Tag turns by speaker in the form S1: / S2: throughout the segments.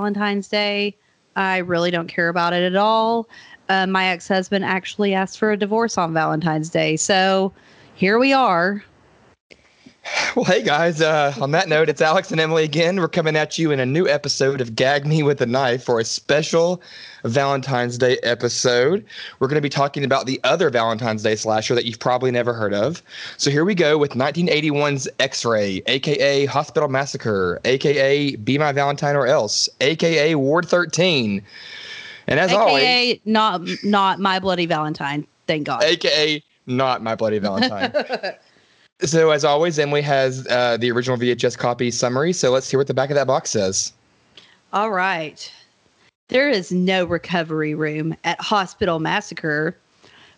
S1: Valentine's Day. I really don't care about it at all. Uh, my ex husband actually asked for a divorce on Valentine's Day. So here we are.
S2: Well, hey guys. Uh, on that note, it's Alex and Emily again. We're coming at you in a new episode of Gag Me with a Knife for a special Valentine's Day episode. We're going to be talking about the other Valentine's Day slasher that you've probably never heard of. So here we go with 1981's X Ray, aka Hospital Massacre, aka Be My Valentine or Else, aka Ward 13. And as
S1: AKA
S2: always,
S1: not not my bloody Valentine. Thank God.
S2: aka not My Bloody Valentine. So, as always, Emily has uh, the original VHS copy summary. So, let's hear what the back of that box says.
S1: All right. There is no recovery room at Hospital Massacre.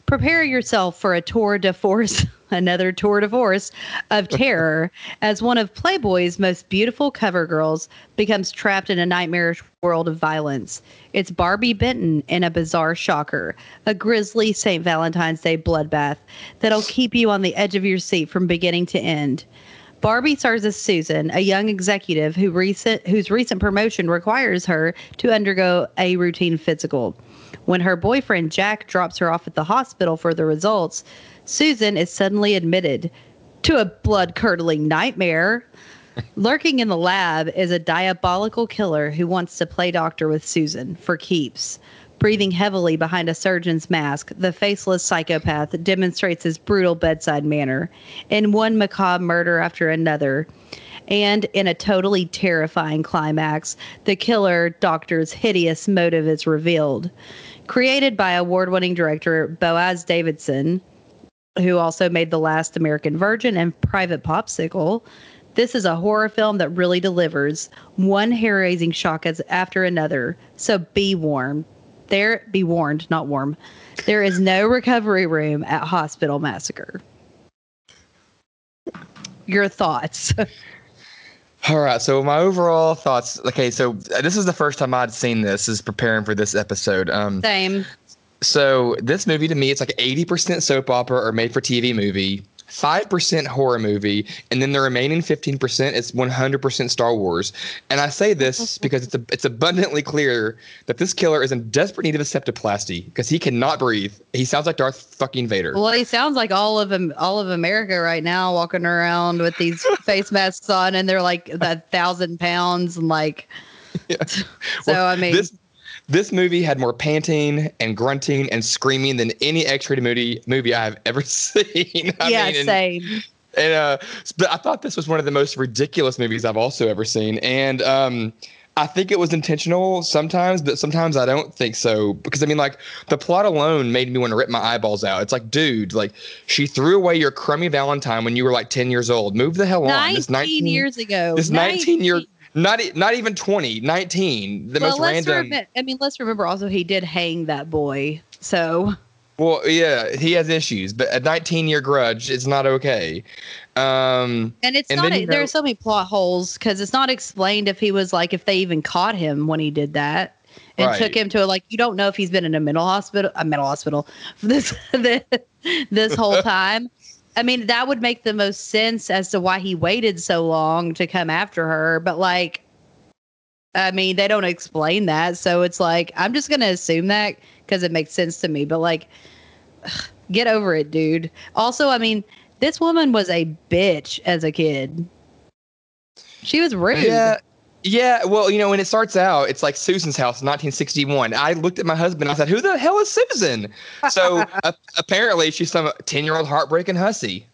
S1: Prepare yourself for a tour de force, another tour de force of terror as one of Playboy's most beautiful cover girls becomes trapped in a nightmarish world of violence. It's Barbie Benton in a bizarre shocker, a grisly St. Valentine's Day bloodbath that'll keep you on the edge of your seat from beginning to end. Barbie stars as Susan, a young executive who recent whose recent promotion requires her to undergo a routine physical. When her boyfriend Jack drops her off at the hospital for the results, Susan is suddenly admitted to a blood-curdling nightmare. Lurking in the lab is a diabolical killer who wants to play doctor with Susan for keeps. Breathing heavily behind a surgeon's mask, the faceless psychopath demonstrates his brutal bedside manner in one macabre murder after another. And in a totally terrifying climax, the killer doctor's hideous motive is revealed. Created by award winning director Boaz Davidson, who also made The Last American Virgin and Private Popsicle, this is a horror film that really delivers one hair raising shock as after another. So be warned. There, be warned, not warm. There is no recovery room at Hospital Massacre. Your thoughts?
S2: All right. So, my overall thoughts okay, so this is the first time I'd seen this, is preparing for this episode. Um,
S1: Same.
S2: So, this movie to me, it's like 80% soap opera or made for TV movie. 5% horror movie, and then the remaining 15% is 100% Star Wars. And I say this because it's a, it's abundantly clear that this killer is in desperate need of a septoplasty because he cannot breathe. He sounds like Darth fucking Vader.
S1: Well, he sounds like all of all of America right now, walking around with these face masks on, and they're like a thousand pounds, and like.
S2: Yeah.
S1: So
S2: Well,
S1: I mean,
S2: this this movie had more panting and grunting and screaming than any X-rated movie movie I have ever seen. I
S1: yeah,
S2: mean, and-
S1: same.
S2: And uh, but I thought this was one of the most ridiculous movies I've also ever seen, and um, I think it was intentional sometimes, but sometimes I don't think so because I mean, like the plot alone made me want to rip my eyeballs out. It's like, dude, like she threw away your crummy Valentine when you were like ten years old. Move the hell on.
S1: 19,
S2: This 19
S1: years ago.
S2: This 19 year, not not even 20, 19. The
S1: well,
S2: most
S1: let's
S2: random.
S1: remem- I mean, let's remember also he did hang that boy. So
S2: Well, yeah, he has issues, but a 19 year grudge is not okay. Um,
S1: and it's
S2: And
S1: not. A, there
S2: know-
S1: are so many plot holes because it's not explained if he was like if they even caught him when he did that and
S2: Right.
S1: took him to a, like you don't know if he's been in a mental hospital a mental hospital for this this whole time. I mean, that would make the most sense as to why he waited so long to come after her. But like, I mean, they don't explain that, so it's like I'm just gonna assume that because it makes sense to me. But like, get over it, dude. Also, I mean, this woman was a bitch as a kid. She was rude.
S2: yeah. Yeah, well, you know, when it starts out, it's like Susan's house, 1961. I looked at my husband. And I said, "Who the hell is Susan?" So uh, apparently, she's some 10 year old heartbreaking hussy.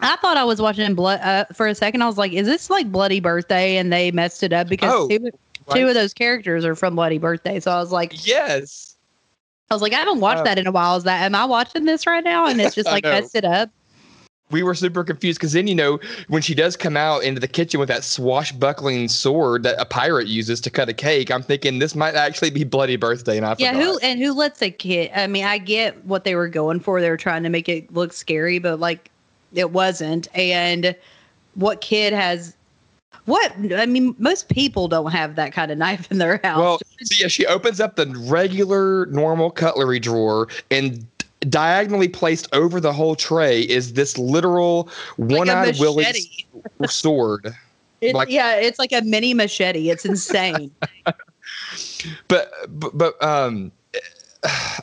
S1: I thought I was watching blood uh, for a second. I was like, "Is this like Bloody Birthday?" And they messed it up because
S2: Oh,
S1: two,
S2: right.
S1: two of those characters are from Bloody Birthday. So I was like,
S2: Yes.
S1: I was like, I haven't watched
S2: Oh.
S1: that in a while. Is that am I watching this right now? And it's just like messed it up.
S2: We were super confused because then you know when she does come out into the kitchen with that swashbuckling sword that a pirate uses to cut a cake i'm thinking this might actually be bloody birthday and i
S1: Yeah,
S2: forgot.
S1: who and who lets a kid? I mean, I get what they were going for. They were trying to make it look scary, but like it wasn't. And what kid has what? I mean, most people don't have that kind of knife in their house.
S2: well so yeah she opens up the regular normal cutlery drawer and diagonally placed over the whole tray is this literal one-eyed willie
S1: machete.
S2: sword
S1: It's,
S2: like-
S1: yeah, it's like a mini machete. It's insane.
S2: but but, but um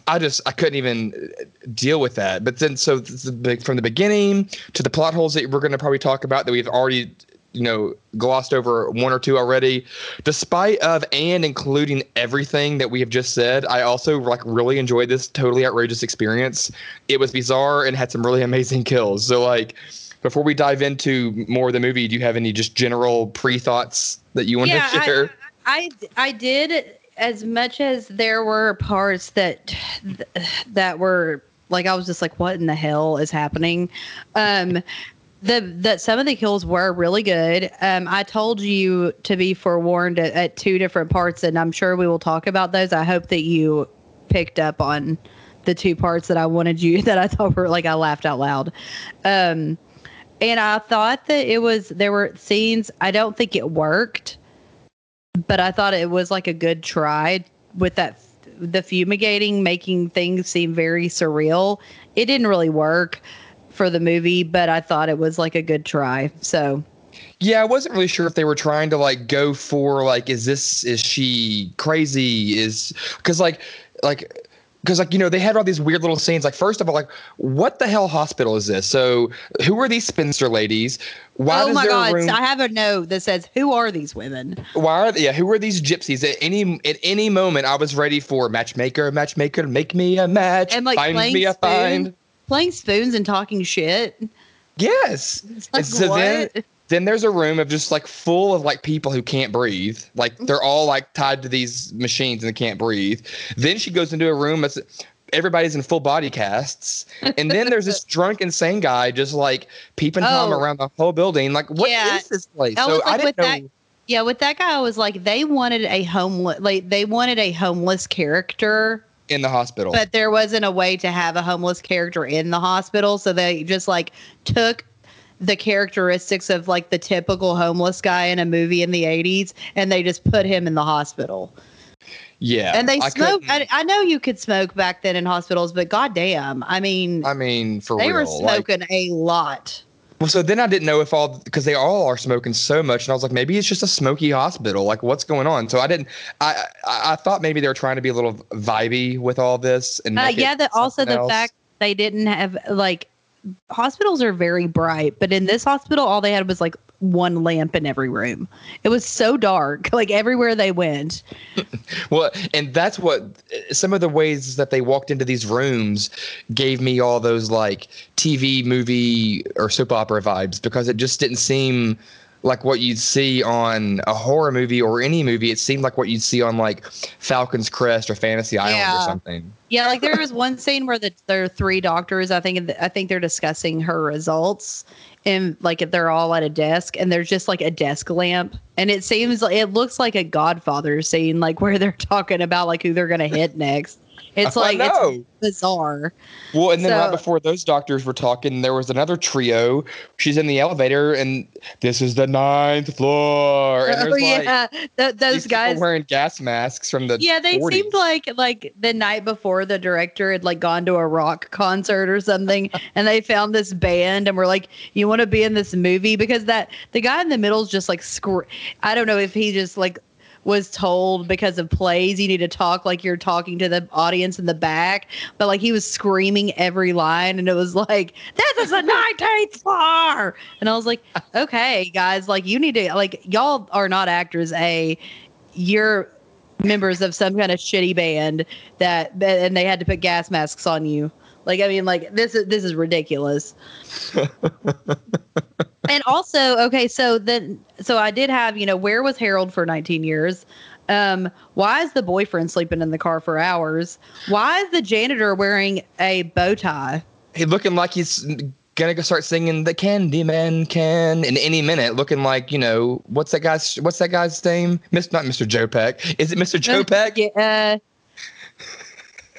S2: I just I couldn't even deal with that. But then so from the beginning to the plot holes that we're going to probably talk about that we've already you know glossed over one or two already. Despite of and including everything that we have just said i also like really enjoyed this totally outrageous experience. It was bizarre and had some really amazing kills. So like before we dive into more of the movie do you have any just general pre-thoughts that you want
S1: yeah,
S2: to share?
S1: I, I i did as much as there were parts that that were like I was just like, what in the hell is happening? Um, the that some of the kills were really good. Um, I told you to be forewarned at, at two different parts, and I'm sure we will talk about those. I hope that you picked up on the two parts that I wanted you that I thought were like I laughed out loud. Um, and I thought that it was there were scenes I don't think it worked but I thought it was like a good try with that the fumigating making things seem very surreal. It didn't really work for the movie, but I thought it was like a good try. So.
S2: Yeah, I wasn't really sure if they were trying to like go for like is this is she crazy? Is cuz like like because like you know they had all these weird little scenes like first of all like what the hell hospital is this? So who are these spinster ladies?
S1: Why oh my god room, i have a note that says who are these women?
S2: Why are they, yeah who are these gypsies? At any at any moment i was ready for matchmaker matchmaker make me a match. And like find me a find
S1: playing spoons and talking shit
S2: yes like, so what? then then there's a room of just like full of like people who can't breathe. Like they're all like tied to these machines and they can't breathe. Then she goes into a room that's everybody's in full body casts. And then there's this drunk insane guy just like peeping tom oh. around the whole building. Like, what yeah. is this place?
S1: so like I didn't know. That, yeah, with that guy, I was like, they wanted a homeless, like they wanted a homeless character
S2: in the hospital,
S1: but there wasn't a way to have a homeless character in the hospital, so they just like took the characteristics of like the typical homeless guy in a movie in the 80s and they just put him in the hospital.
S2: Yeah.
S1: And they smoke. I, I, know you could smoke back then in hospitals, but goddamn. I mean,
S2: I mean, for real.
S1: they
S2: real,
S1: were smoking like, a lot.
S2: Well, so then I didn't know if all because they all are smoking so much, and I was like, maybe it's just a smoky hospital. Like, what's going on? So I didn't. I I, I thought maybe they were trying to be a little vibey with all this, and
S1: uh, yeah, that also the else. fact they didn't have like hospitals are very bright, but in this hospital, all they had was like one lamp in every room. It was so dark, like everywhere they went.
S2: well, and that's what some of the ways that they walked into these rooms gave me all those like TV, movie, or soap opera vibes because it just didn't seem like what you'd see on a horror movie or any movie. It seemed like what you'd see on like Falcon's Crest or Fantasy Island yeah. or something.
S1: Yeah, like there was one scene where the, there are three doctors. I think I think they're discussing her results, and like if they're all at a desk, and there's just like a desk lamp, and it seems like it looks like a Godfather scene, like where they're talking about like who they're gonna hit next. It's like it's bizarre.
S2: Well, and then so, right before those doctors were talking, there was another trio. She's in the elevator, and this is the ninth floor. And
S1: oh yeah, like, those guys
S2: wearing gas masks from the
S1: yeah. They 40s. seemed like like the night before the director had like gone to a rock concert or something, and they found this band and were like, "You want to be in this movie?" Because that the guy in the middle is just like screw. I don't know if he just like was told because of plays you need to talk like you're talking to the audience in the back. But like he was screaming every line and it was like this is the 19th floor! And i was like okay guys like you need to like y'all are not actors a. You're members of some kind of shitty band that and they had to put gas masks on you like I mean, like this is this is ridiculous. and also, okay, so then so I did have, you know, where was Harold for 19 years? Um, why is the boyfriend sleeping in the car for hours? Why is the janitor wearing a bow tie?
S2: He looking like he's gonna go start singing the Candyman can in any minute, looking like you know what's that guy's what's that guy's name? Miss not Mr. Joe Peck. Is it Mr. Joe Peck?
S1: Yeah.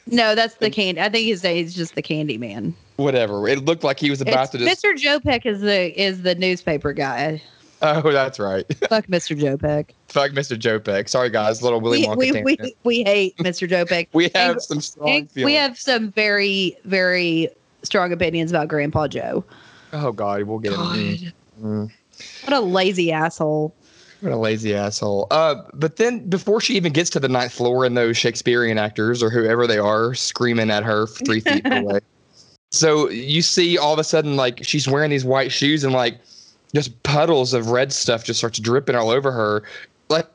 S1: No, that's the candy. I think his is just the Candy Man.
S2: Whatever. It looked like he was about
S1: it's, to. Just... Mr. Joe Peck is the is the newspaper guy.
S2: Oh, that's right.
S1: Fuck Mr. Joe Peck.
S2: Fuck Mr. Joe Peck. Sorry, guys. Little Willy Wonka.
S1: We, we, we, we, hate Mr. Joe Peck.
S2: we have and, some strong feelings.
S1: We have some very, very strong opinions about Grandpa Joe.
S2: Oh, God. We'll get God.
S1: Mm. What a lazy asshole.
S2: What a lazy asshole. Uh, but then before she even gets to the ninth floor and those Shakespearean actors or whoever they are screaming at her three feet away. So you see all of a sudden like she's wearing these white shoes and like just puddles of red stuff just starts dripping all over her. Like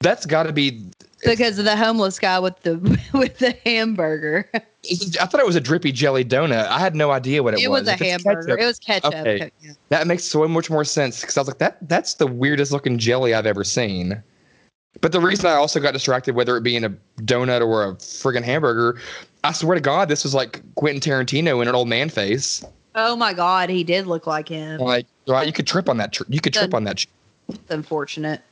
S2: that's got to be
S1: because of the homeless guy with the with the hamburger.
S2: I thought it was a drippy jelly donut. I had no idea what it,
S1: It
S2: was.
S1: It was a hamburger.
S2: ketchup,
S1: It was ketchup.
S2: Okay.
S1: Yeah.
S2: That makes so much more sense because I was like, that that's the weirdest looking jelly I've ever seen. But the reason I also got distracted, whether it be in a donut or a friggin' hamburger, I swear to God, this was like Quentin Tarantino in an old man face.
S1: Oh my God, he did look like him.
S2: Like, right, you could trip on that. Tr- you could trip on that.
S1: It's unfortunate.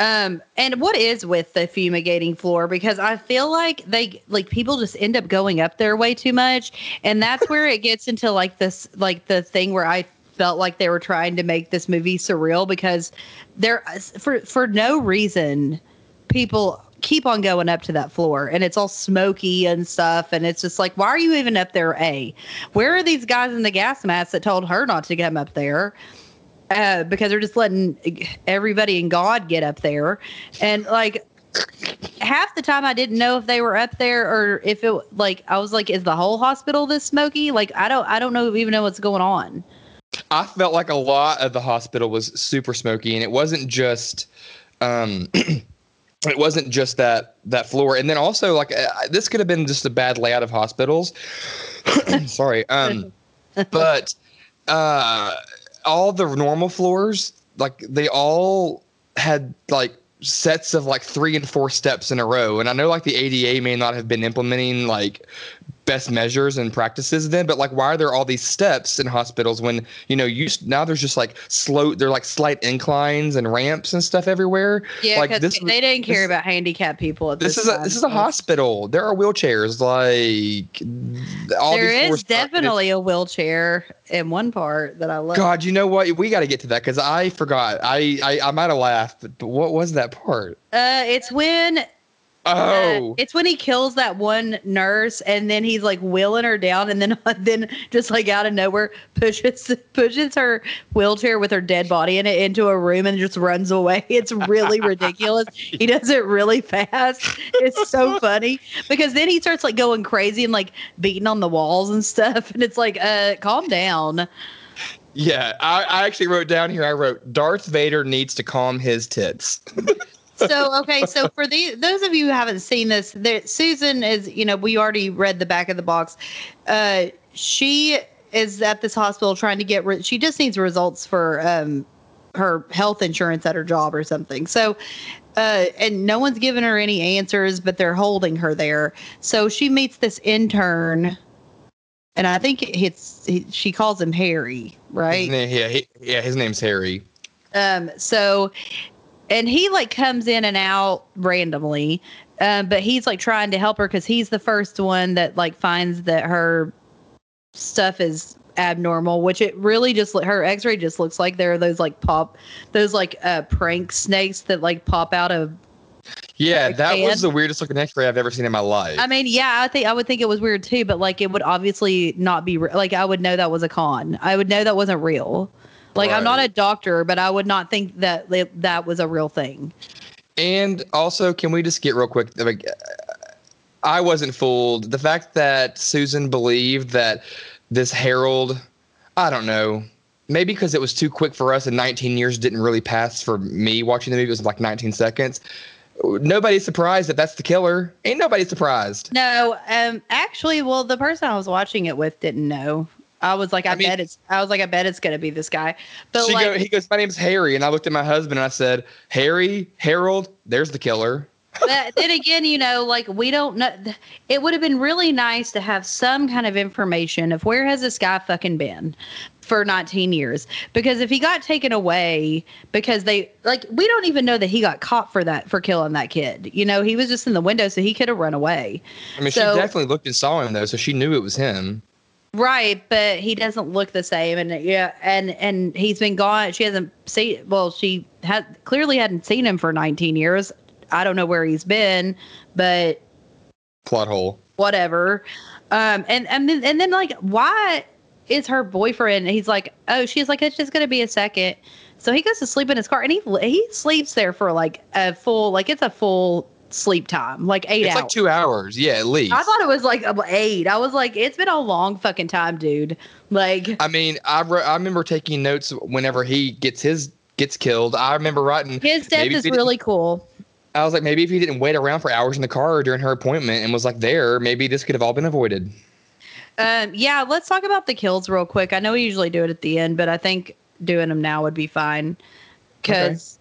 S1: Um, and what is with the fumigating floor? Because I feel like they like people just end up going up there way too much, and that's where it gets into like this like the thing where I felt like they were trying to make this movie surreal because there for for no reason people keep on going up to that floor and it's all smoky and stuff. And it's just like why are you even up there a? Where are these guys in the gas masks that told her not to come up there uh, because they're just letting everybody and God get up there. And like half the time, I didn't know if they were up there or if it like I was like, is the whole hospital this smoky? Like I don't, I don't know even know what's going on.
S2: I felt like a lot of the hospital was super smoky, and it wasn't just. Um, it wasn't just that that floor and then also like uh, this could have been just a bad layout of hospitals sorry um but uh all the normal floors like they all had like sets of like three and four steps in a row. And i know like the ada may not have been implementing like best measures and practices then but like why are there all these steps in hospitals when you know you now there's just like slow they're like slight inclines and ramps and stuff everywhere
S1: Yeah,
S2: like this
S1: they didn't care
S2: this-
S1: about handicapped people at
S2: this
S1: this,
S2: is a this is a hospital. There are wheelchairs. Like all
S1: There is
S2: are-
S1: definitely a wheelchair in one part that I love.
S2: God, you know what? We got to get to that because I forgot. I I, I might have laughed, but, but what was that part?
S1: Uh, it's when
S2: Oh,
S1: Uh, it's when he kills that one nurse, and then he's like wheeling her down, and then then just like out of nowhere pushes pushes her wheelchair with her dead body in it into a room and just runs away. It's really ridiculous. He does it really fast. It's so funny because then he starts like going crazy and like beating on the walls and stuff, and it's like, uh, calm down.
S2: yeah. I, I actually wrote down here. I wrote Darth Vader needs to calm his tits.
S1: So okay so for the those of you who haven't seen this there, susan is you know we already read the back of the box uh she is at this hospital trying to get re- she just needs results for um her health insurance at her job or something so uh and no one's giving her any answers but they're holding her there so she meets this intern and i think it's he, she calls him harry right
S2: His name- yeah, he, yeah. His name's Harry.
S1: um, so, and he like comes in and out randomly, um, but he's like trying to help her because he's the first one that like finds that her stuff is abnormal, which it really just her X-ray just looks like there are those like pop, those like uh prank snakes that like pop out of.
S2: Yeah, that was the weirdest looking X-ray I've ever seen in my life.
S1: I mean, yeah, I think I would think it was weird too, but like it would obviously not be re- like I would know that was a con. I would know that wasn't real. Like I'm not a doctor, but I would not think that that was a real thing.
S2: And also, can we just get real quick? Like, I wasn't fooled. The fact that Susan believed that this Harold, I don't know, maybe because it was too quick for us and 19 years didn't really pass for me watching the movie. It was like 19 seconds. Nobody's surprised that that's the killer. Ain't nobody surprised.
S1: No, um, actually, well, the person I was watching it with didn't know. I was like, I,
S2: I mean-
S1: bet it's. I was like, I bet it's gonna be this guy. But like,
S2: go, he goes, My name's Harry. And I looked at my husband and I said, Harry, Harold, there's the killer.
S1: but then again, you know, like we don't know. It would have been really nice to have some kind of information of where has this guy fucking been for 19 years? Because if he got taken away, because they like, we don't even know that he got caught for that for killing that kid. You know, he was just in the window, so he could have run away.
S2: I mean,
S1: So-
S2: she definitely looked and saw him, though, so she knew it was him.
S1: Right, but he doesn't look the same, and yeah, and and he's been gone. She hasn't seen. Well, she had clearly hadn't seen him for 19 years. I don't know where he's been, but
S2: Plot hole.
S1: whatever. Um, and and then and then like why? is her boyfriend. He's like, oh, she's like, it's just gonna be a second. So he goes to sleep in his car, and he he sleeps there for like a full, like it's a full sleep time, like eight
S2: It's
S1: hours.
S2: like two hours. Yeah, at least.
S1: I thought it was like eight. I was like, it's been a long fucking time, dude. Like,
S2: I mean, I, re- I remember taking notes whenever he gets his gets killed. I remember writing.
S1: his death is really cool.
S2: I was like, maybe if he didn't wait around for hours in the car during her appointment and was like there, maybe this could have all been avoided.
S1: Um, yeah, let's talk about the kills real quick. I know we usually do it at the end, but I think doing them now would be fine. Cause,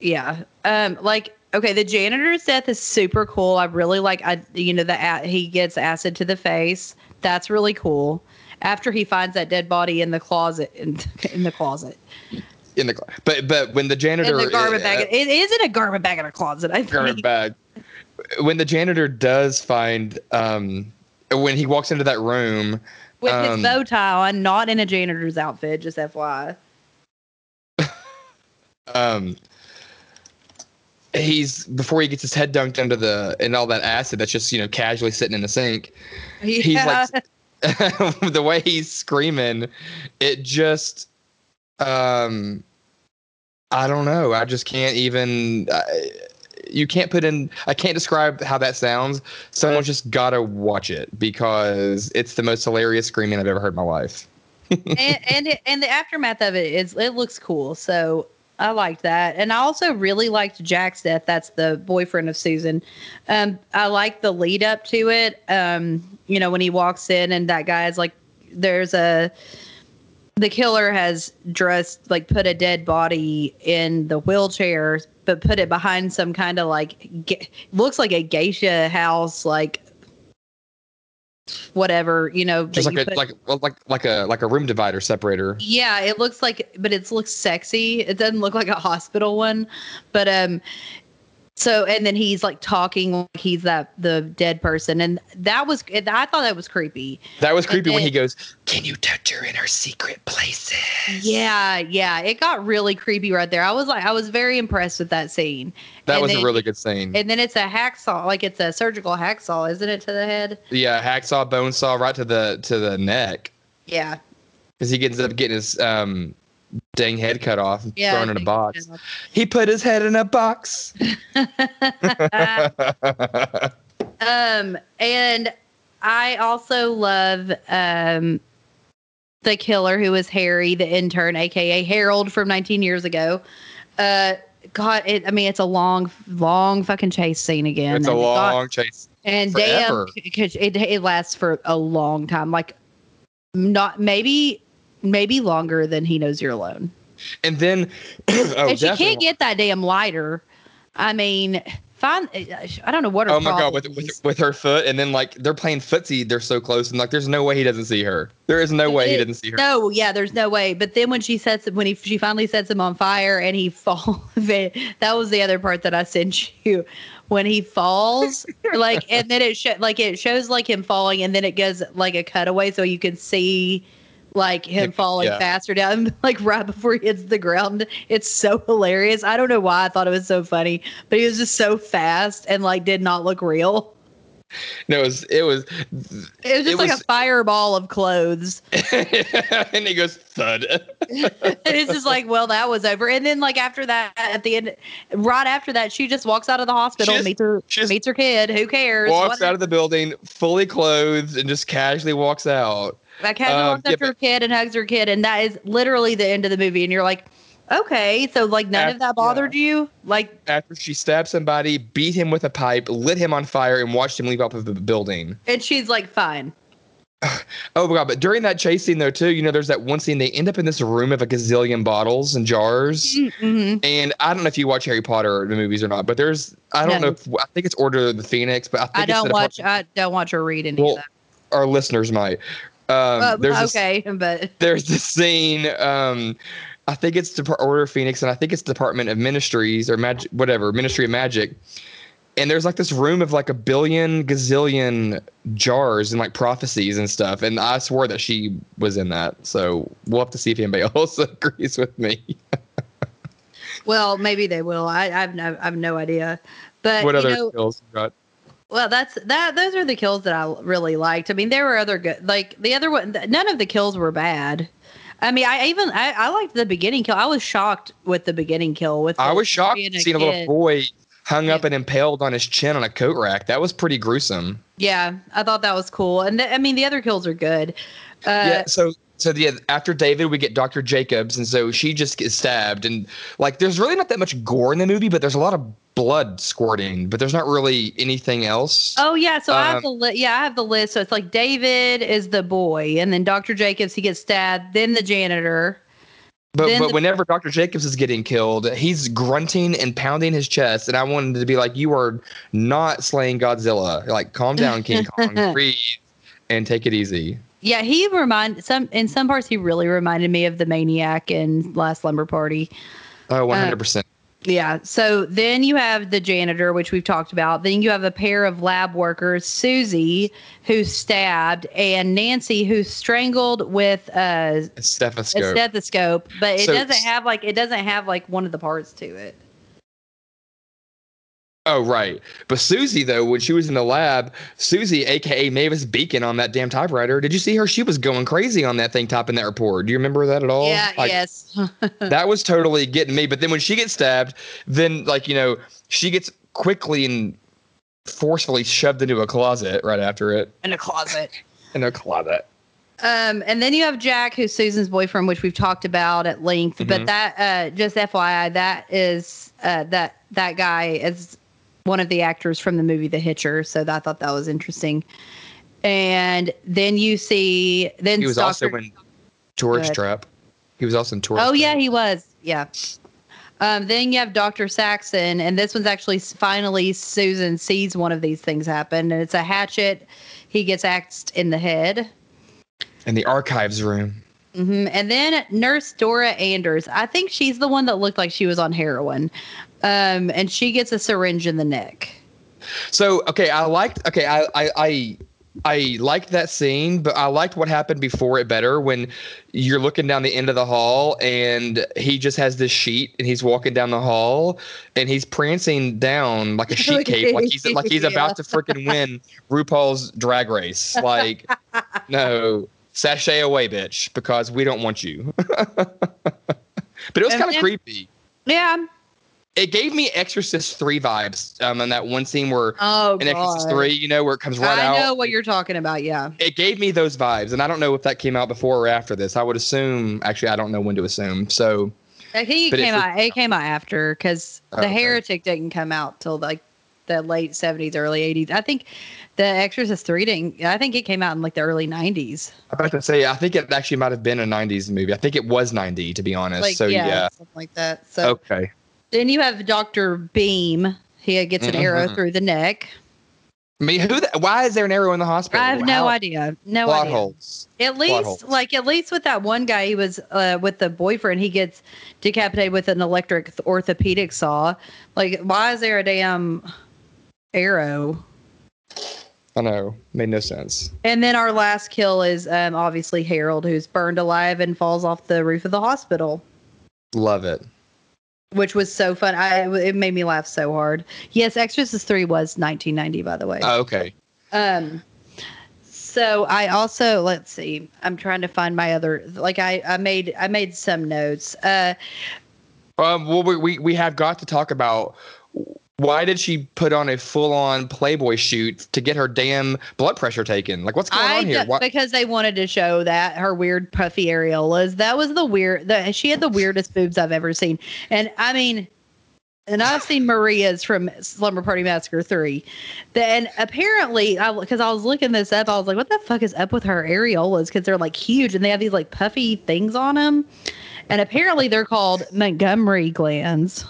S1: yeah, um, like okay, the janitor's death is super cool. I really like. I you know the he gets acid to the face. That's really cool. After he finds that dead body in the closet, in, in the closet,
S2: In the but but when the janitor
S1: in the garment
S2: uh,
S1: bag, it is in a garment bag in a closet. I
S2: garment
S1: think.
S2: bag. When the janitor does find um when he walks into that room,
S1: with
S2: um,
S1: his bow tie on, not in a janitor's outfit. Just FYI.
S2: um he's before he gets his head dunked under the and all that acid that's just you know casually sitting in the sink he's like the way he's screaming it just um i don't know. I just can't even I, you can't put in i can't describe how that sounds. Someone's just gotta watch it because it's the most hilarious screaming i've ever heard in my life.
S1: And and, it, and the aftermath of it is it looks cool. So I liked that, and I also really liked Jack's death. That's the boyfriend of Susan. Um, I like the lead up to it. Um, you know when he walks in and that guy is like, there's a the killer has dressed like put a dead body in the wheelchair, but put it behind some kind of like ge- looks like a geisha house, like whatever you know.
S2: just like
S1: you
S2: a
S1: put-
S2: like well, like like a like a room divider separator
S1: yeah, it looks like, but it looks sexy. It doesn't look like a hospital one, but um. So and then he's like talking like he's that the dead person, and that was I thought that was creepy.
S2: That was creepy when he goes, "Can you touch her in her secret places?"
S1: Yeah, yeah, it got really creepy right there. I was like, I was very impressed with that scene.
S2: that
S1: And
S2: was
S1: then-
S2: a really good scene.
S1: And then it's a hacksaw, like it's a surgical hacksaw, isn't it, to the head?
S2: yeah, hacksaw, bone saw right to the to the neck
S1: Yeah,
S2: because he ends up getting his um dang head cut off and
S1: yeah.
S2: thrown in a box. He put his head in a box.
S1: Um, and I also love um the killer who was Harry, the intern, aka Harold from 19 years ago. Uh, God, it, I mean, it's a long, long fucking chase scene again.
S2: it's a
S1: And God-
S2: long chase.
S1: and
S2: forever.
S1: damn, because it it lasts for a long time, like not maybe maybe longer than he knows you're alone.
S2: And then, oh,
S1: and she
S2: definitely.
S1: can't get that damn lighter. I mean, find I don't know what her
S2: Oh my god, with, with with her foot, and then like they're playing footsie, they're so close, and like there's no way he doesn't see her. There is no way he doesn't see her.
S1: No, yeah, there's no way. But then when she sets when he she finally sets him on fire and he falls, that was the other part that I sent you. When he falls, like, and then it show, like it shows like him falling, and then it goes like a cutaway, so you can see like him falling
S2: yeah.
S1: faster down, like right before he hits the ground. It's so hilarious. I don't know why I thought it was so funny, but he was just so fast and like did not look real.
S2: No, it was it was,
S1: It was just
S2: It
S1: like
S2: was-
S1: a fireball of clothes.
S2: and he goes thud.
S1: And it's just like, well, that was over. And then like after that, at the end, right after that, she just walks out of the hospital,
S2: just-
S1: meets her meets her kid. Who cares?
S2: walks out of the building fully clothed and just casually walks out.
S1: Like casually
S2: um,
S1: walks
S2: yeah,
S1: up to her kid and hugs her kid, and that is literally the end of the movie. And you're like, okay, so like none
S2: Af-
S1: of that bothered you, like.
S2: After she stabbed somebody, beat him with a pipe, lit him on fire, and watched him leave out of the building.
S1: And she's like, fine.
S2: Oh my god! But during that chase scene, though, too, you know, there's that one scene they end up in this room of a gazillion bottles and jars.
S1: hmm
S2: And I don't know if you watch Harry Potter the movies or not, but there's I don't
S1: No.
S2: know if I think it's Order of the Phoenix, but I think
S1: I don't watch. I don't watch or read any
S2: Well,
S1: of that.
S2: Our listeners might. Um,
S1: Uh,
S2: there's this-
S1: okay, but
S2: there's this scene. Um, I think it's the Order of Phoenix, and I think it's Department of Ministries or Magic, whatever Ministry of Magic. And there's like this room of like a billion gazillion jars and like prophecies and stuff. And I swore that she was in that. So we'll have to see if anybody else agrees with me.
S1: well, maybe they will. I, have no, I have no idea. But
S2: what other
S1: know,
S2: skills you got?
S1: Well, that's that. Those are the kills that I really liked. I mean, there were other good. Like the other one, none of the kills were bad. I mean, I even I, I liked the beginning kill. I was shocked with the beginning kill. With
S2: I was shocked seeing a little boy hung up and impaled on his chin on a coat rack. That was pretty gruesome.
S1: Yeah, I thought that was cool. And th- I mean, the other kills are good. Uh,
S2: yeah. So so yeah, after David, we get Dr. Jacobs, and so she just gets stabbed, and like there's really not that much gore in the movie, but there's a lot of blood squirting, but there's not really anything else.
S1: Oh yeah, so I have
S2: Um,
S1: the li- yeah I have the list. So it's like David is the boy, and then Dr. Jacobs he gets stabbed, then the janitor.
S2: But but
S1: the-
S2: whenever Dr. Jacobs is getting killed, he's grunting and pounding his chest, and I wanted to be like, "You are not slaying Godzilla. Like, calm down, King Kong. Breathe and take it easy."
S1: Yeah, he remind some in some parts he really reminded me of the maniac in Last Slumber Party.
S2: Oh, uh, 100 percent.
S1: Yeah. So then you have the janitor, which we've talked about. Then you have a pair of lab workers, Susie, who's stabbed, and Nancy, who's strangled with a, a
S2: Stethoscope.
S1: stethoscope. But it
S2: So-
S1: doesn't have like it doesn't have like one of the parts to it.
S2: Oh, right. But Susie, though, when she was in the lab, Susie, aka Mavis Beacon, on that damn typewriter, did you see her? She was going crazy on that thing, typing that report. Do you remember that at all?
S1: yeah.
S2: Like,
S1: yes.
S2: That was totally getting me. But then when she gets stabbed, then like you know, she gets quickly and forcefully shoved into a closet right after it.
S1: in a closet.
S2: In a closet.
S1: Um, and then you have Jack, who's Susan's boyfriend, which we've talked about at length.
S2: Mhm.
S1: But that, uh, just FYI, that is uh, that that guy is one of the actors from the movie The Hitcher. So I thought that was interesting. And then you see, then
S2: He was
S1: Stalker-
S2: also in
S1: George.
S2: Trap. He was also in Tourist.
S1: Oh yeah, he was. Yeah. Um, then you have Dr. Saxon, and this one's actually finally Susan sees one of these things happen, and it's a hatchet. He gets axed in the head.
S2: in the archives room.
S1: hmm And then Nurse Dora Anders. I think she's the one that looked like she was on heroin. Um, and she gets a syringe in the neck.
S2: So okay, I liked okay, I I I I liked that scene, but I liked what happened before it better when you're looking down the end of the hall and he just has this sheet and he's walking down the hall and he's prancing down like a sheet cape, like he's like he's
S1: Yeah.
S2: about to freaking win RuPaul's drag race. Like, no, sashay away, bitch, because we don't want you. but it was kind of creepy.
S1: Yeah.
S2: It gave me Exorcist three vibes. Um, in that one scene where
S1: Oh,
S2: in Exorcist 3, you know, where it comes right
S1: I
S2: out.
S1: I know what you're talking about. Yeah.
S2: It gave me those vibes. And I don't know if that came out before or after this. I would assume, actually, I don't know when to assume. So,
S1: I think it came out. It came out after because
S2: Oh,
S1: the
S2: okay.
S1: Heretic didn't come out till like the late '70s, early '80s. I think the Exorcist Three didn't. I think it came out in like the early '90s.
S2: I'm about to say, I think it actually might have been a 90s movie. I think it was 90, to be honest.
S1: Like
S2: so, yeah.
S1: something like that. So
S2: Okay.
S1: Then you have Doctor Beam. He gets an arrow
S2: Mhm.
S1: through the neck.
S2: I mean, who? The, why is there an arrow in the hospital?
S1: I have no idea. No
S2: Plot
S1: idea.
S2: holes.
S1: At least,
S2: holes.
S1: like at least with that one guy, he was uh, with the boyfriend. He gets decapitated with an electric orthopedic saw. Like, why is there a damn arrow?
S2: I know. Made no sense.
S1: And then our last kill is um, obviously Harold, who's burned alive and falls off the roof of the hospital,
S2: Love it.
S1: Which was so fun. I it made me laugh so hard. Yes, Exorcist three was 1990, by the way.
S2: Oh, okay.
S1: Um, so I also let's see. I'm trying to find my other like I I made I made some notes. Uh,
S2: Um, well, we, we, we have got to talk about why did she put on a full on Playboy shoot to get her damn blood pressure taken? Like, what's going
S1: I
S2: on here? Why-
S1: because they wanted to show that her weird puffy areolas. That was the weird. The, she had the weirdest boobs I've ever seen, and I mean. And I've seen Maria's from Slumber Party Massacre 3. Then apparently, because I, was looking this up, I was like, what the fuck is up with her areolas? Because they're like huge and they have these like puffy things on them. And apparently, they're called Montgomery glands.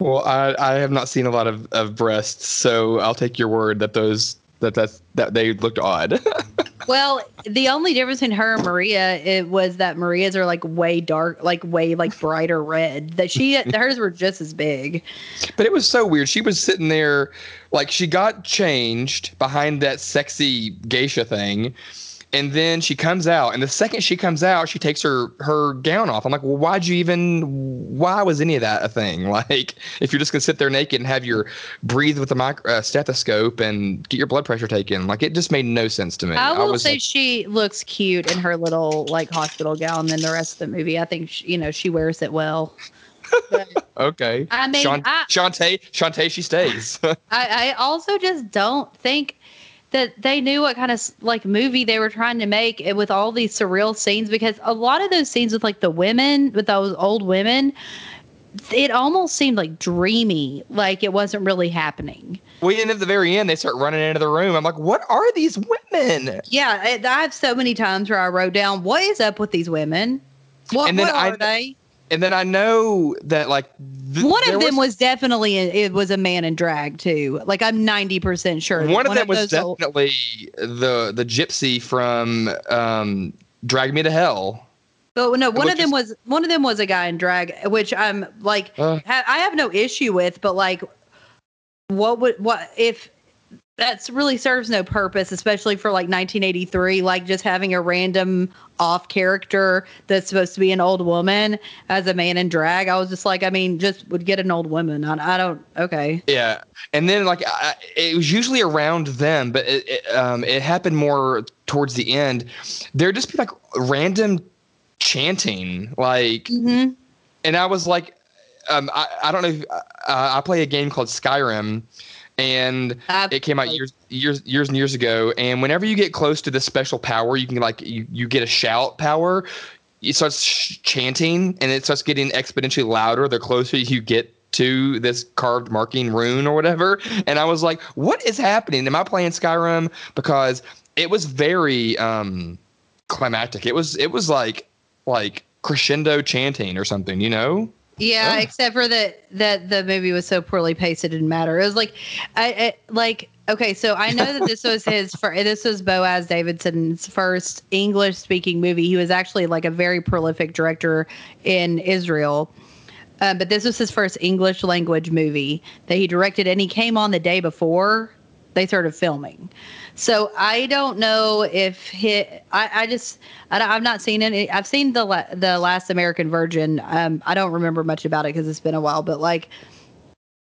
S2: Well, I, I have not seen a lot of, of breasts, so I'll take your word that those that that's that they looked odd.
S1: Well, the only difference in her and Maria it was that Maria's are like way dark, like way like brighter red. That she hers were just as big.
S2: but it was so weird. She was sitting there, like she got changed behind that sexy geisha thing, And then she comes out, and the second she comes out, she takes her her gown off. I'm like, well, why'd you even? Why was any of that a thing? Like, if you're just gonna sit there naked and have your breathe with a micro, uh, stethoscope and get your blood pressure taken, like it just made no sense to me.
S1: I will
S2: was
S1: say
S2: like,
S1: she looks cute in her little like hospital gown than the rest of the movie. I think she, you know she wears it well. But
S2: okay.
S1: I mean,
S2: Shan-
S1: I,
S2: Shantay, Shantay, she stays.
S1: I, I also just don't think that they knew what kind of like movie they were trying to make it with all these surreal scenes because a lot of those scenes with like the women with those old women it almost seemed like dreamy like it wasn't really happening
S2: well, and at the very end, they start running into the room. I'm like, what are these women?
S1: yeah I, I have so many times where i wrote down what is up with these women what,
S2: And then
S1: what
S2: I-
S1: are they
S2: And then I know that like th-
S1: one of them was, definitely it was a man in drag too like i'm 90% sure that
S2: one of them was
S1: those old-
S2: definitely the the gypsy from um, Drag Me to Hell.
S1: But no, one of them
S2: is-
S1: was one of them was a guy in drag, which I'm like,
S2: Uh.
S1: ha- I have no issue with. But like, what would what if that's really serves no purpose, especially for like 1983, like just having a random off character that's supposed to be an old woman as a man in drag. I was just like, I mean, just would get an old woman. I, I don't. Okay.
S2: Yeah, and then like I, it was usually around them, but it, it, um, it happened more towards the end. There'd just be like random chanting, like,
S1: Mm-hmm.
S2: and I was like, um, I, I don't know. If, uh, I play a game called Skyrim, and it came out years years years and years ago. And whenever you get close to this special power you can like you, you get a shout power. It starts sh- chanting and it starts getting exponentially louder the closer you get to this carved marking rune or whatever. And i was like what is happening? Am i playing skyrim? Because it was very um climactic. It was it was like like crescendo chanting or something you know
S1: Yeah,
S2: Yeah.
S1: except for that that the movie was so poorly paced it didn't matter. It was like I, I like okay, so I know that this was his for this was Boaz Davidson's first English speaking movie. He was actually like a very prolific director in Israel. Um, but this was his first English language movie that he directed, and he came on the day before they started filming. So I don't know if he. I, I just I, have not seen any. I've seen the la- the Last American Virgin. Um, I don't remember much about it because it's been a while. But like,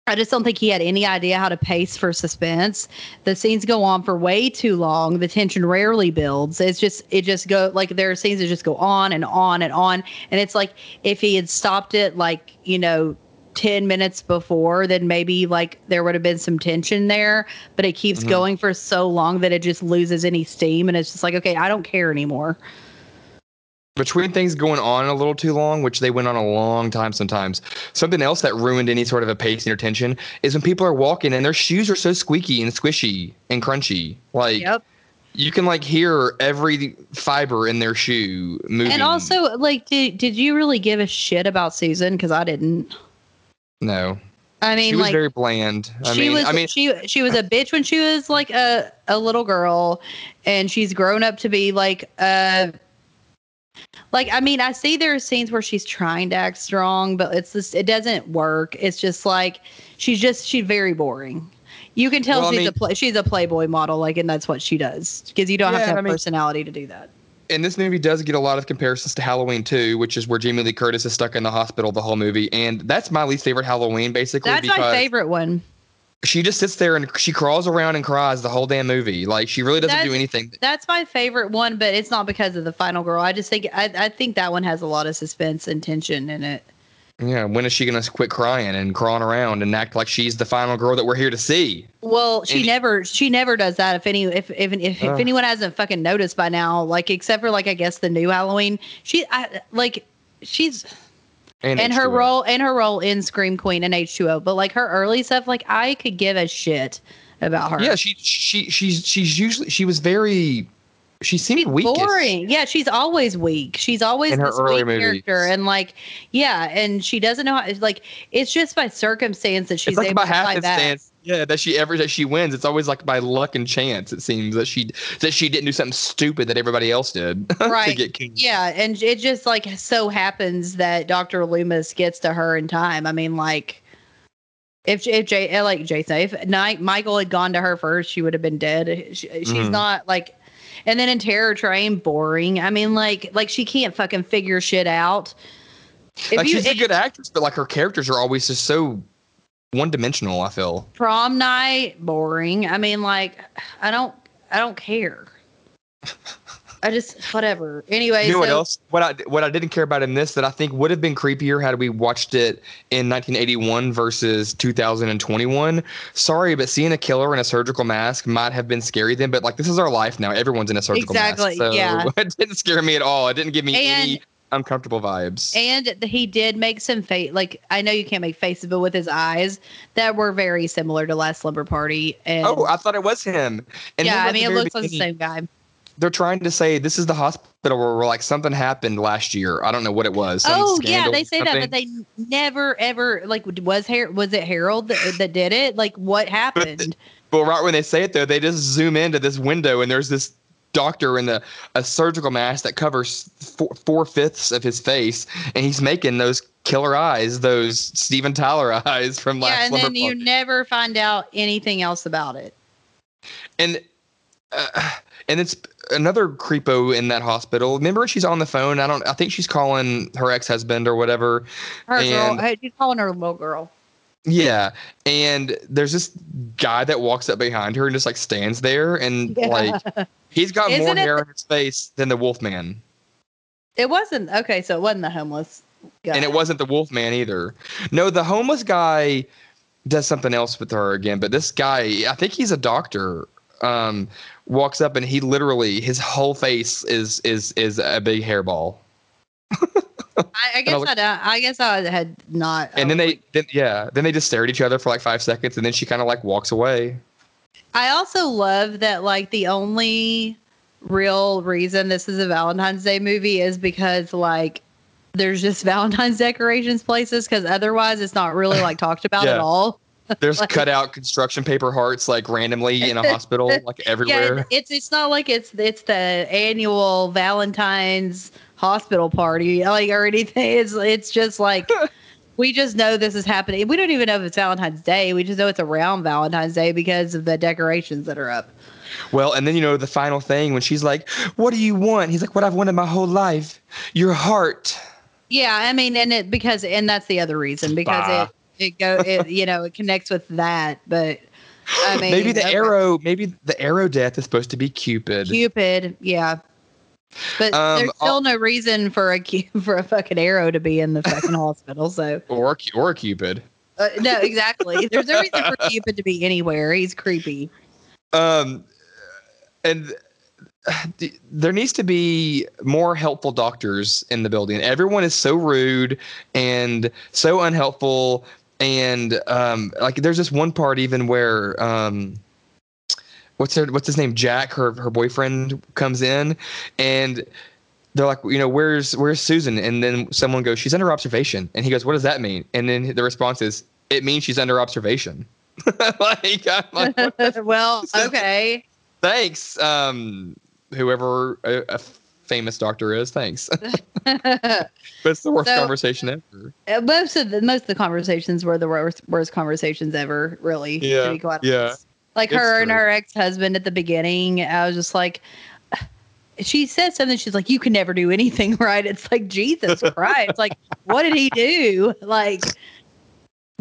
S1: I just don't think he had any idea how to pace for suspense. The scenes go on for way too long. The tension rarely builds. It's just it just go like there are scenes that just go on and on and on. And it's like if he had stopped it like you know 10 minutes before, then maybe like there would have been some tension there. But it keeps
S2: Mhm.
S1: going for so long that it just loses any steam. And it's just like, okay, I don't care anymore.
S2: between things going on a little too long, which they went on a long time sometimes. Something else that ruined any sort of a pacing or tension is when people are walking and their shoes are so squeaky and squishy and crunchy. Like
S1: Yep.
S2: you can like hear every fiber in their shoe moving.
S1: And also, like, did, did you really give a shit about Susan? Because I didn't.
S2: No,
S1: I mean,
S2: she was
S1: like,
S2: very bland. I
S1: she
S2: mean,
S1: was
S2: I mean,
S1: she she was a bitch when she was like a a little girl, and she's grown up to be like uh like I mean I see there are scenes where she's trying to act strong, but it's just it doesn't work. It's just like she's just she's very boring. You can tell
S2: Well, I
S1: she's
S2: mean-
S1: a play, she's a playboy model, like, and that's what she does because you don't have to have
S2: I mean-
S1: personality to do that.
S2: And this movie does get a lot of comparisons to Halloween 2, which is where Jamie Lee Curtis is stuck in the hospital the whole movie, and that's my least favorite Halloween, basically.
S1: That's my favorite one.
S2: She just sits there and she crawls around and cries the whole damn movie. Like she really doesn't do anything.
S1: That's my favorite one, but it's not because of the final girl. I just think I, I think that one has a lot of suspense and tension in it.
S2: Yeah, when is she gonna quit crying and crawling around and act like she's the final girl that we're here to see?
S1: Well, she
S2: And-
S1: never she never does that. If any if if if, if anyone hasn't fucking noticed by now, like except for like I guess the new Halloween, she I, like she's
S2: And,
S1: and her role and her role in Scream Queen and H two O, but like her early stuff, like I could give a shit about her.
S2: Yeah, she she she's she's usually she was very she seemed weak.
S1: boring. Yeah, she's always weak. She's always
S2: In her early movies.
S1: character, and like, yeah, and she doesn't know how. It's like it's just by circumstance that she's
S2: It's like
S1: able
S2: by
S1: to fight back.
S2: Yeah, that she ever that she wins. It's always like by luck and chance. It seems that she that she didn't do something stupid that everybody else did to
S1: Right.
S2: get king.
S1: Yeah, and it just like so happens that Doctor Loomis gets to her in time. I mean, like. If if Jay like Jason, if Michael had gone to her first, she would have been dead. She, she's
S2: Mhm.
S1: not like, And then in Terror Train, boring. I mean, like like she can't fucking figure shit out. If
S2: like
S1: you-
S2: she's a good actress, but like her characters are always just so one dimensional. I feel.
S1: prom night, boring. I mean, like I don't I don't care. I just whatever. Anyway,
S2: You know what else? What I what I didn't care about in this that I think would have been creepier had we watched it in 1981 versus 2021. Sorry, but seeing a killer in a surgical mask might have been scary then. But like this is our life now. Everyone's in a surgical
S1: Exactly,
S2: mask. So
S1: yeah.
S2: it didn't scare me at all. It didn't give me
S1: And-
S2: any uncomfortable vibes.
S1: And he did make some face, like I know you can't make faces, but with his eyes that were very similar to Last Slumber Party. And
S2: oh, I thought it was him. And
S1: yeah, I mean it looks like the same guy.
S2: They're trying to say this is the hospital where we're like something happened last year. I don't know what it was.
S1: Oh yeah, they say that, but they never ever like was Har- was it Harold that, that did it? Like what happened?
S2: But right when they say it, though, they just zoom into this window, and there's this doctor in a, a surgical mask that covers four, four fifths of his face, and he's making those killer eyes, those Steven Tyler eyes from last
S1: yeah, and
S2: Slumber
S1: then you never find out anything else about it.
S2: and uh, and it's another creepo in that hospital. Remember, she's on the phone. I don't. I think she's calling her ex husband or whatever.
S1: Her
S2: And-
S1: girl, she's calling her little girl.
S2: Yeah, and there's this guy that walks up behind her and just like stands there, and
S1: Yeah.
S2: like he's got more
S1: Isn't it
S2: hair
S1: the-
S2: on his face than the Wolfman.
S1: It wasn't okay, so it wasn't the homeless guy.
S2: and it wasn't the Wolfman either. No, the homeless guy does something else with her again, but this guy, I think he's a doctor. Um, walks up and he literally his whole face is is is a big hairball.
S1: I, I guess I, I guess I had not.
S2: And then they then yeah, then they just stare at each other for like five seconds and then she kind of like walks away.
S1: I also love that like the only real reason this is a Valentine's Day movie is because like there's just Valentine's decorations places because otherwise it's not really like talked about
S2: Yeah.
S1: at all.
S2: There's
S1: Like-
S2: cut out construction paper hearts like randomly in a hospital, like everywhere.
S1: and it's it's not like it's it's the annual Valentine's hospital party like or anything. It's it's just like we just know this is happening. We don't even know if it's Valentine's Day. We just know it's around Valentine's Day because of the decorations that are up.
S2: Well, and then you know the final thing when she's like, "What do you want?" He's like, "What I've wanted my whole life, your heart."
S1: Yeah, I mean, and it because and that's the other reason because
S2: Bah.
S1: it it go it you know it connects with that, but I mean
S2: maybe the
S1: okay.
S2: arrow, maybe the arrow death is supposed to be Cupid.
S1: Cupid, yeah. But
S2: Um,
S1: there's still no reason for a for a fucking arrow to be in the fucking hospital. So
S2: or or Cupid.
S1: uh, no, exactly. There's no reason for Cupid to be anywhere. He's creepy.
S2: Um, and uh, there needs to be more helpful doctors in the building. Everyone is so rude and so unhelpful, and um, like there's this one part even where um. What's her? What's his name? Jack, her her boyfriend, comes in, and they're like, you know, where's where's Susan? And then someone goes, she's under observation, and he goes, what does that mean? And then the response is, it means she's under observation. like, like,
S1: well, okay.
S2: thanks um whoever a, a famous doctor is thanks but it's the worst
S1: So-
S2: conversation ever
S1: Uh, most of the most of the conversations were the worst worst conversations ever. Really,
S2: Yeah,
S1: to be quite
S2: yeah.
S1: Like
S2: It's
S1: her and
S2: true.
S1: her ex husband at the beginning, I was just like. She said something. She's like, "You can never do anything right." It's like Jesus Christ! like, what did he do? Like,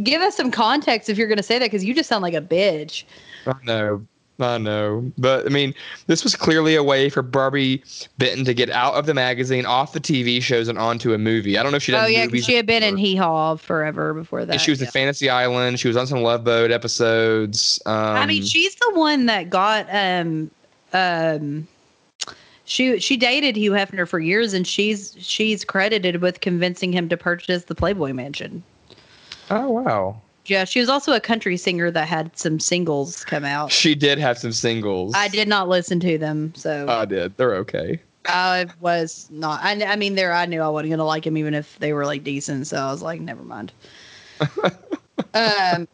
S1: give us some context if you're going to say that, because you just sound like a bitch.
S2: i know i know but i mean this was clearly a way for barbi benton to get out of the magazine off the tv shows and onto a movie i don't know if she done
S1: oh yeah, because she had been in. Hee Haw forever before that.
S2: and she was
S1: yeah.
S2: in fantasy island she was on some love boat episodes um
S1: I mean, she's the one that got um um she she dated Hugh Hefner for years and she's she's credited with convincing him to purchase the Playboy Mansion.
S2: oh wow
S1: Yeah, she was also a country singer that had some singles come out.
S2: she did have some singles
S1: I did not listen to them, so
S2: i did they're okay
S1: I was not. I, I mean, there I knew I wasn't gonna like him even if they were like decent. So I was like, never mind. um.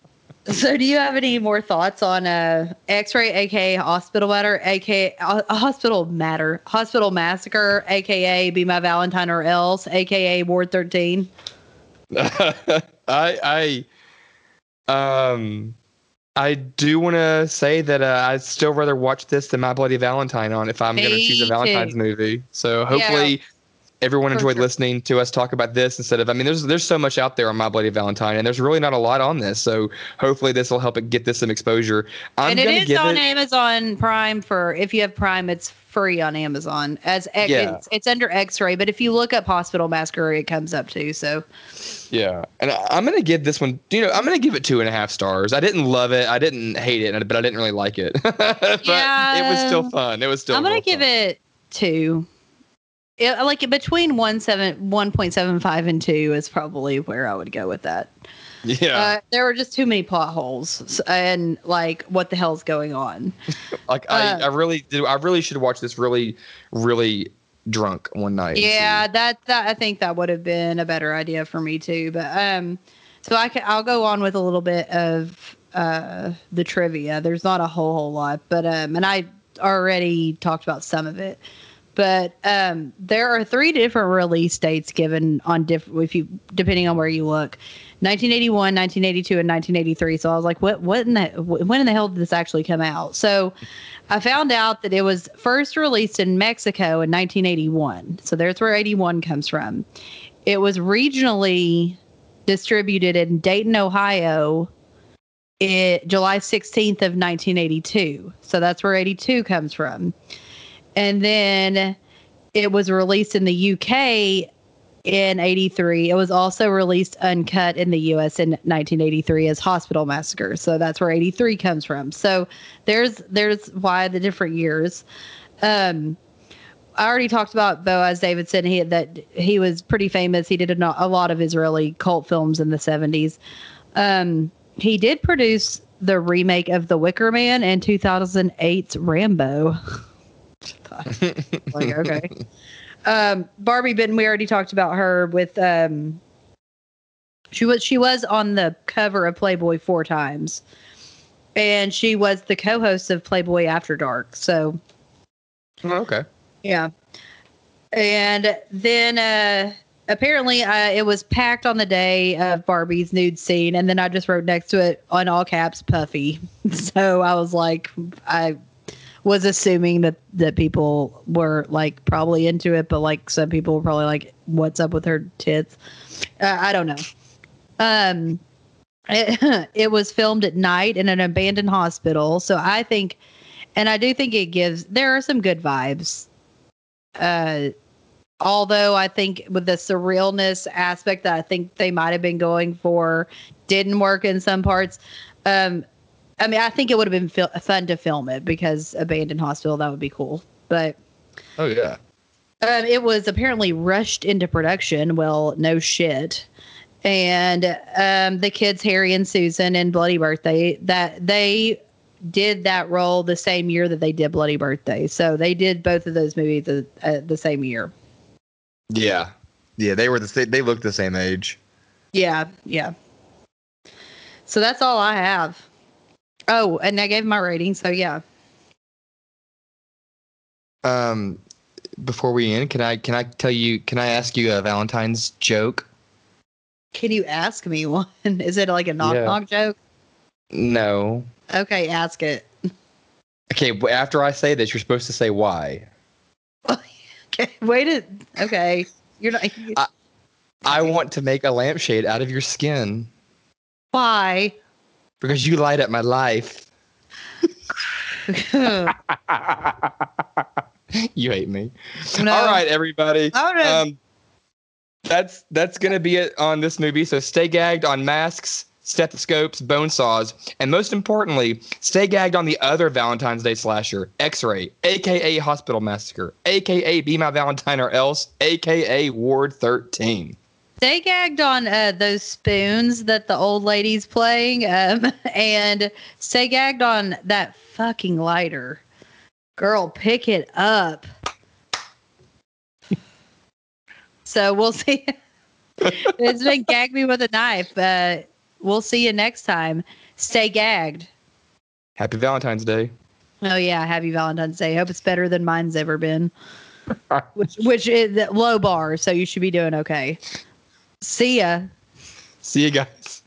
S1: So, do you have any more thoughts on uh, X-ray, aka hospital matter, aka uh, hospital matter, hospital massacre, aka Be My Valentine or Else, aka Ward Thirteen?
S2: I I um I do want to say that uh, I'd still rather watch this than My Bloody Valentine on if I'm going to choose a Valentine's
S1: too.
S2: movie. So hopefully everyone enjoyed
S1: sure.
S2: listening to us talk about this instead of I mean there's there's so much out there on My Bloody Valentine and there's really not a lot on this. So hopefully this will help it get this some exposure. I'm
S1: and it is on
S2: it
S1: Amazon Prime for if you have Prime, it's free on Amazon as X,
S2: Yeah.
S1: it's, it's under X-ray. But if you look up Hospital Massacre, it comes up too. So
S2: Yeah, and I- I'm gonna give this one. You know, I'm gonna give it two and a half stars. I didn't love it. I didn't hate it, but I didn't really like it. but it was still fun. It was still.
S1: I'm gonna give
S2: fun.
S1: it two. It, like between one seven one point seven five and two is probably where I would go with that.
S2: Yeah,
S1: Uh, there were just too many plot holes and like what the hell's going on.
S2: like I,
S1: uh,
S2: I really do. I really should watch this really, really drunk one night.
S1: Yeah, that that I think that would have been a better idea for me too. But um, so I can I'll go on with a little bit of uh the trivia. There's not a whole whole lot, but um, and I already talked about some of it. But um, there are three different release dates given on different if you depending on where you look. 1981, 1982, and 1983. So I was like, what what in the when in the hell did this actually come out? So I found out that it was first released in Mexico in 1981. So there's where 81 comes from. It was regionally distributed in Dayton, Ohio, it, July 16th of 1982. So that's where 82 comes from. And then it was released in the UK in 83. It was also released uncut in the US in 1983 as Hospital Massacre. So that's where 83 comes from. So there's there's why the different years. Um I already talked about Boaz Davidson. He that he was pretty famous. He did a, lot of Israeli cult films in the 70s. Um he did produce the remake of The Wicker Man and 2008's Rambo. like okay. Um, Barbi Benton, we already talked about her with um, she was she was on the cover of Playboy four times, and she was the co-host of Playboy After Dark. So
S2: Oh, okay.
S1: yeah, and then uh, apparently uh, it was packed on the day of Barbi's nude scene, and then I just wrote next to it on all caps "Puffy." So I was like, I was assuming that that people were like probably into it, but like some people were probably like, "What's up with her tits?" Uh, I don't know. Um, it, it was filmed at night in an abandoned hospital, so I think, and I do think it gives. There are some good vibes. Uh, although I think with the surrealness aspect that I think they might have been going for didn't work in some parts. Um, I mean, I think it would have been fil- fun to film it because abandoned hospital that would be cool. But
S2: Oh yeah.
S1: um, it was apparently rushed into production. Well, no shit. And um, the kids Harry and Susan in Bloody Birthday that they did that role the same year that they did Bloody Birthday. So they did both of those movies the, uh, the same year.
S2: Yeah. Yeah. They were the same. They looked the same age.
S1: Yeah, yeah. So that's all I have. Oh, and I gave my rating. So yeah.
S2: Um, before we end, can I can I tell you? Can I ask you a Valentine's joke?
S1: Can you ask me one? Is it like a knock
S2: Yeah.
S1: knock joke?
S2: No.
S1: Okay, ask it.
S2: Okay. After I say this, you're supposed to say why.
S1: Okay, wait a okay. You're not
S2: I- I want to make a lampshade out of your skin
S1: why?
S2: Because you light up my life. you hate me. All right, everybody.
S1: All right.
S2: Um, that's that's gonna be it on this movie. So stay gagged on masks, stethoscopes, bone saws, and most importantly, stay gagged on the other Valentine's Day slasher, X-Ray, aka Hospital Massacre, aka Be My Valentine or Else, aka Ward 13.
S1: Stay gagged on uh, those spoons that the old lady's playing, um, and stay gagged on that fucking lighter. Girl, pick it up. so we'll see. it's been gag me with a knife. Uh, we'll see you next time. Stay gagged.
S2: Happy Valentine's Day.
S1: Oh yeah, happy Valentine's Day. Hope it's better than mine's ever been. which which is low bar, so you should be doing okay. See ya.
S2: See you guys.